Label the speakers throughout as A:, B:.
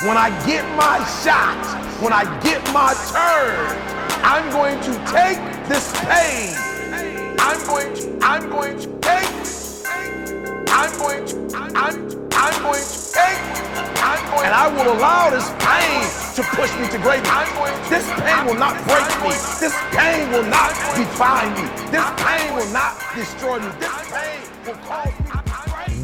A: When I get my shot, when I get my turn, I'm going to take this pain. I'm going to, I'm going to take, I'm going to, I'm, I'm going to take, I'm going and I will allow this pain to push me to greatness. I'm going to, this pain will not break me. This pain will not define me. This pain will not destroy me. This pain will cause me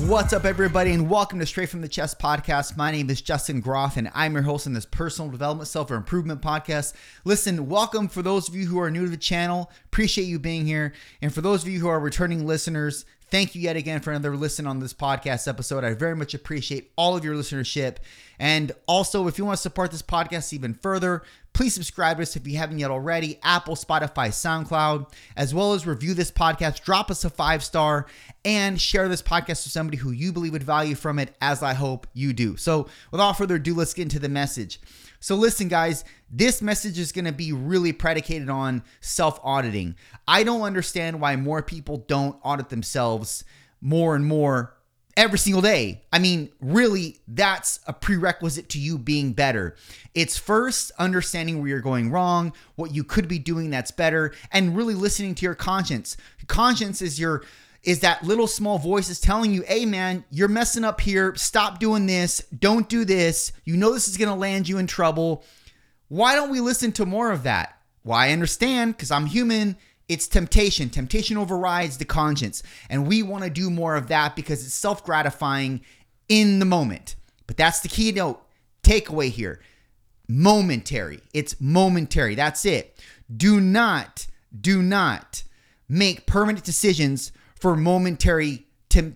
B: What's up, everybody, and welcome to Straight from the Chest podcast. My name is Justin Groff, and I'm your host in this personal development, self improvement podcast. Listen, welcome for those of you who are new to the channel. Appreciate you being here. And for those of you who are returning listeners, thank you yet again for another listen on this podcast episode. I very much appreciate all of your listenership. And also, if you want to support this podcast even further, please subscribe to us if you haven't yet already. Apple, Spotify, SoundCloud, as well as review this podcast. Drop us a five star and share this podcast with somebody who you believe would value from it, as I hope you do. So, without further ado, let's get into the message. So, listen, guys, this message is going to be really predicated on self auditing. I don't understand why more people don't audit themselves more and more every single day. I mean, really, that's a prerequisite to you being better. It's first understanding where you're going wrong, what you could be doing that's better, and really listening to your conscience. Conscience is your is that little small voice is telling you, hey man, you're messing up here. Stop doing this. Don't do this. You know this is going to land you in trouble. Why don't we listen to more of that? Well, I understand because I'm human. It's temptation. Temptation overrides the conscience. And we want to do more of that because it's self gratifying in the moment. But that's the keynote takeaway here momentary. It's momentary. That's it. Do not, do not make permanent decisions for momentary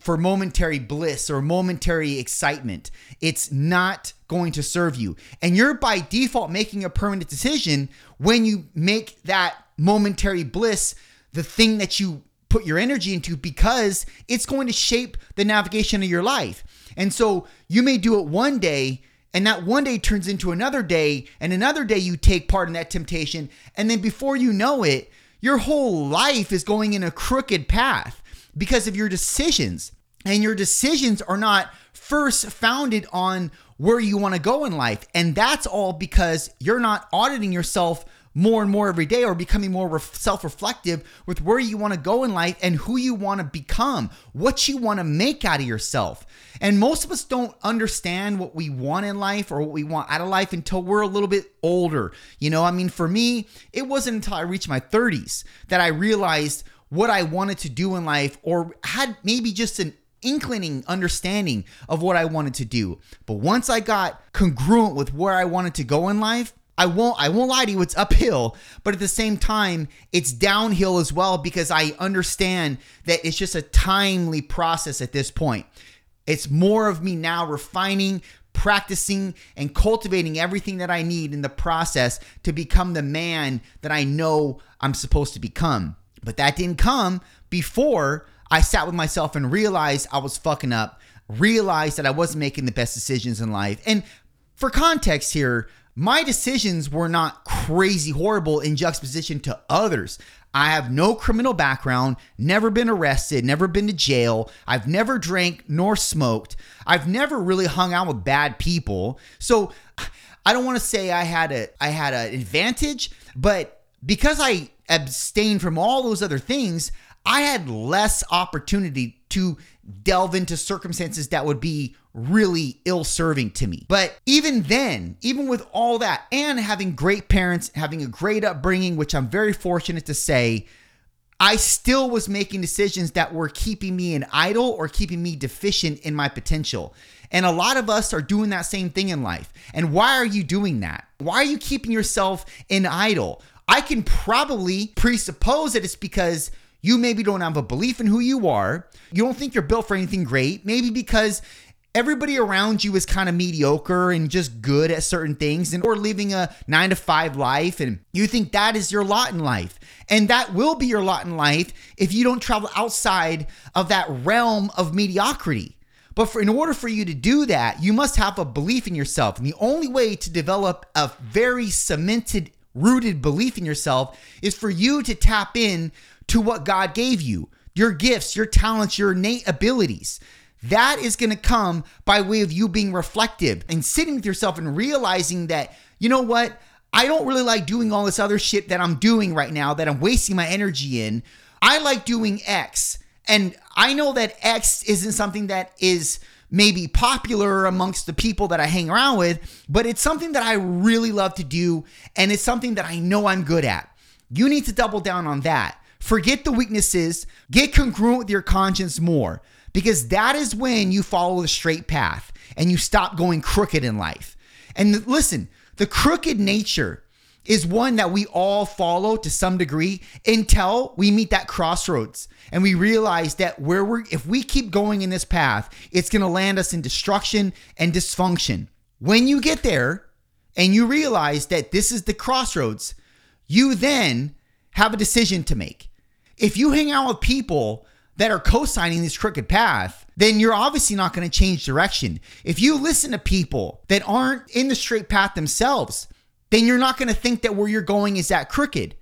B: for momentary bliss or momentary excitement. It's not going to serve you. And you're by default making a permanent decision when you make that momentary bliss the thing that you put your energy into because it's going to shape the navigation of your life. And so you may do it one day and that one day turns into another day and another day you take part in that temptation and then before you know it your whole life is going in a crooked path because of your decisions. And your decisions are not first founded on where you want to go in life. And that's all because you're not auditing yourself more and more every day or becoming more self reflective with where you want to go in life and who you want to become, what you want to make out of yourself. And most of us don't understand what we want in life or what we want out of life until we're a little bit older. You know, I mean, for me, it wasn't until I reached my 30s that I realized what I wanted to do in life or had maybe just an inclining understanding of what I wanted to do. But once I got congruent with where I wanted to go in life, I won't I won't lie to you it's uphill, but at the same time it's downhill as well because I understand that it's just a timely process at this point. It's more of me now refining, practicing and cultivating everything that I need in the process to become the man that I know I'm supposed to become. But that didn't come before I sat with myself and realized I was fucking up, realized that I wasn't making the best decisions in life. And for context here, my decisions were not crazy horrible in juxtaposition to others. I have no criminal background, never been arrested, never been to jail. I've never drank nor smoked. I've never really hung out with bad people. So I don't want to say I had a I had an advantage, but because I abstain from all those other things, I had less opportunity to delve into circumstances that would be really ill serving to me. But even then, even with all that, and having great parents, having a great upbringing, which I'm very fortunate to say, I still was making decisions that were keeping me in idle or keeping me deficient in my potential. And a lot of us are doing that same thing in life. And why are you doing that? Why are you keeping yourself in idle? I can probably presuppose that it's because you maybe don't have a belief in who you are. You don't think you're built for anything great. Maybe because everybody around you is kind of mediocre and just good at certain things and or living a 9 to 5 life and you think that is your lot in life. And that will be your lot in life if you don't travel outside of that realm of mediocrity. But for, in order for you to do that, you must have a belief in yourself. And the only way to develop a very cemented rooted belief in yourself is for you to tap in to what God gave you your gifts, your talents, your innate abilities. That is going to come by way of you being reflective and sitting with yourself and realizing that, you know what? I don't really like doing all this other shit that I'm doing right now that I'm wasting my energy in. I like doing X. And I know that X isn't something that is maybe popular amongst the people that I hang around with, but it's something that I really love to do and it's something that I know I'm good at. You need to double down on that. Forget the weaknesses, get congruent with your conscience more because that is when you follow the straight path and you stop going crooked in life. And listen, the crooked nature is one that we all follow to some degree until we meet that crossroads and we realize that where we're if we keep going in this path, it's going to land us in destruction and dysfunction. When you get there and you realize that this is the crossroads, you then have a decision to make. If you hang out with people that are co-signing this crooked path, then you're obviously not going to change direction. If you listen to people that aren't in the straight path themselves, then you're not going to think that where you're going is that crooked.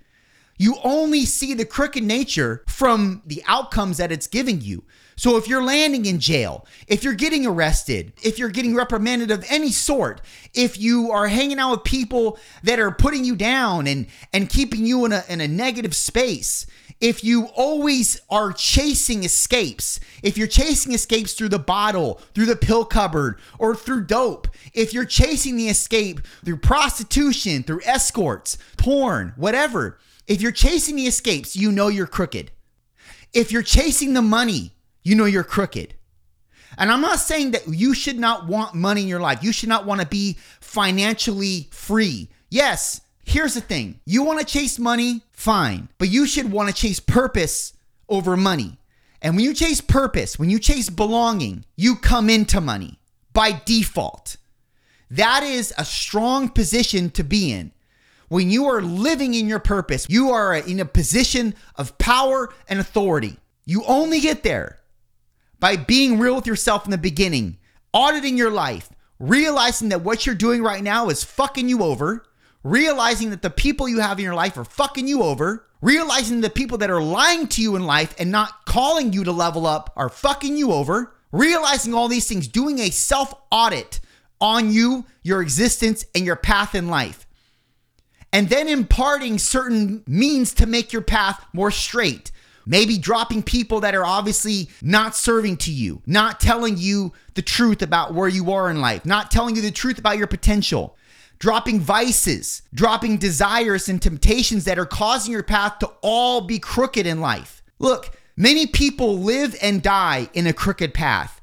B: You only see the crooked nature from the outcomes that it's giving you. So if you're landing in jail, if you're getting arrested, if you're getting reprimanded of any sort, if you are hanging out with people that are putting you down and and keeping you in a in a negative space, if you always are chasing escapes, if you're chasing escapes through the bottle, through the pill cupboard, or through dope, if you're chasing the escape through prostitution, through escorts, porn, whatever, if you're chasing the escapes, you know you're crooked. If you're chasing the money, you know you're crooked. And I'm not saying that you should not want money in your life. You should not want to be financially free. Yes, here's the thing you want to chase money, fine, but you should want to chase purpose over money. And when you chase purpose, when you chase belonging, you come into money by default. That is a strong position to be in. When you are living in your purpose, you are in a position of power and authority. You only get there by being real with yourself in the beginning, auditing your life, realizing that what you're doing right now is fucking you over, realizing that the people you have in your life are fucking you over, realizing the people that are lying to you in life and not calling you to level up are fucking you over, realizing all these things, doing a self audit on you, your existence, and your path in life and then imparting certain means to make your path more straight. Maybe dropping people that are obviously not serving to you, not telling you the truth about where you are in life, not telling you the truth about your potential, dropping vices, dropping desires and temptations that are causing your path to all be crooked in life. Look, many people live and die in a crooked path.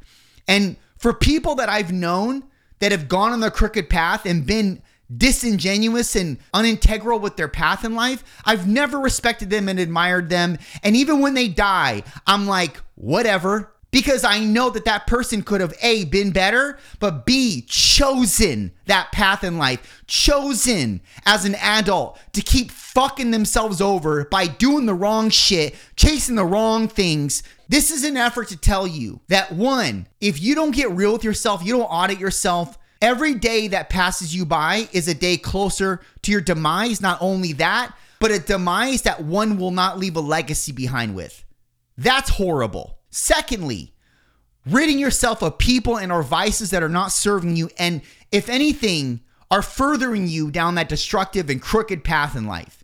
B: And for people that I've known that have gone on the crooked path and been disingenuous and unintegral with their path in life, I've never respected them and admired them. And even when they die, I'm like, whatever. Because I know that that person could have A, been better, but B, chosen that path in life, chosen as an adult to keep fucking themselves over by doing the wrong shit, chasing the wrong things, this is an effort to tell you that one, if you don't get real with yourself, you don't audit yourself, Every day that passes you by is a day closer to your demise. Not only that, but a demise that one will not leave a legacy behind with. That's horrible. Secondly, ridding yourself of people and or vices that are not serving you and if anything are furthering you down that destructive and crooked path in life.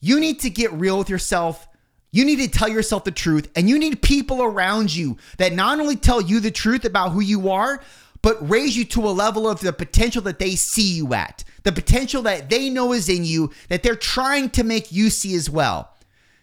B: You need to get real with yourself. You need to tell yourself the truth and you need people around you that not only tell you the truth about who you are, but raise you to a level of the potential that they see you at, the potential that they know is in you, that they're trying to make you see as well.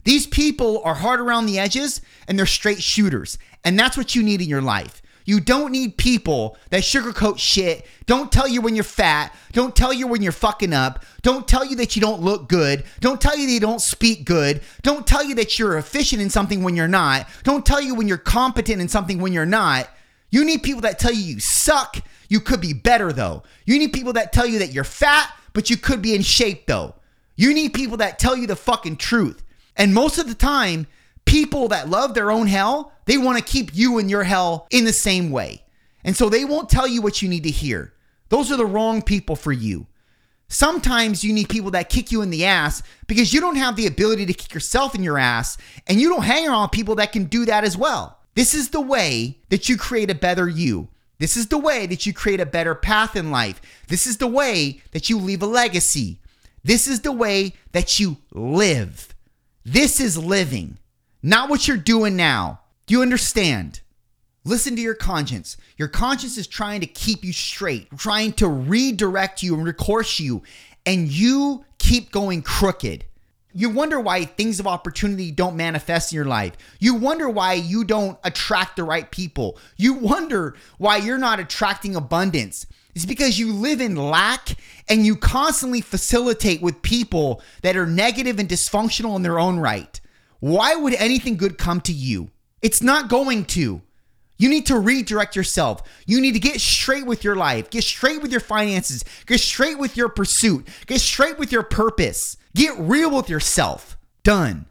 B: These people are hard around the edges and they're straight shooters. And that's what you need in your life. You don't need people that sugarcoat shit, don't tell you when you're fat, don't tell you when you're fucking up, don't tell you that you don't look good, don't tell you that you don't speak good, don't tell you that you're efficient in something when you're not, don't tell you when you're competent in something when you're not. You need people that tell you you suck. You could be better though. You need people that tell you that you're fat, but you could be in shape though. You need people that tell you the fucking truth. And most of the time, people that love their own hell, they want to keep you in your hell in the same way. And so they won't tell you what you need to hear. Those are the wrong people for you. Sometimes you need people that kick you in the ass because you don't have the ability to kick yourself in your ass and you don't hang around people that can do that as well. This is the way that you create a better you. This is the way that you create a better path in life. This is the way that you leave a legacy. This is the way that you live. This is living, not what you're doing now. Do you understand? Listen to your conscience. Your conscience is trying to keep you straight, trying to redirect you and recourse you, and you keep going crooked. You wonder why things of opportunity don't manifest in your life. You wonder why you don't attract the right people. You wonder why you're not attracting abundance. It's because you live in lack and you constantly facilitate with people that are negative and dysfunctional in their own right. Why would anything good come to you? It's not going to. You need to redirect yourself. You need to get straight with your life, get straight with your finances, get straight with your pursuit, get straight with your purpose. Get real with yourself. Done.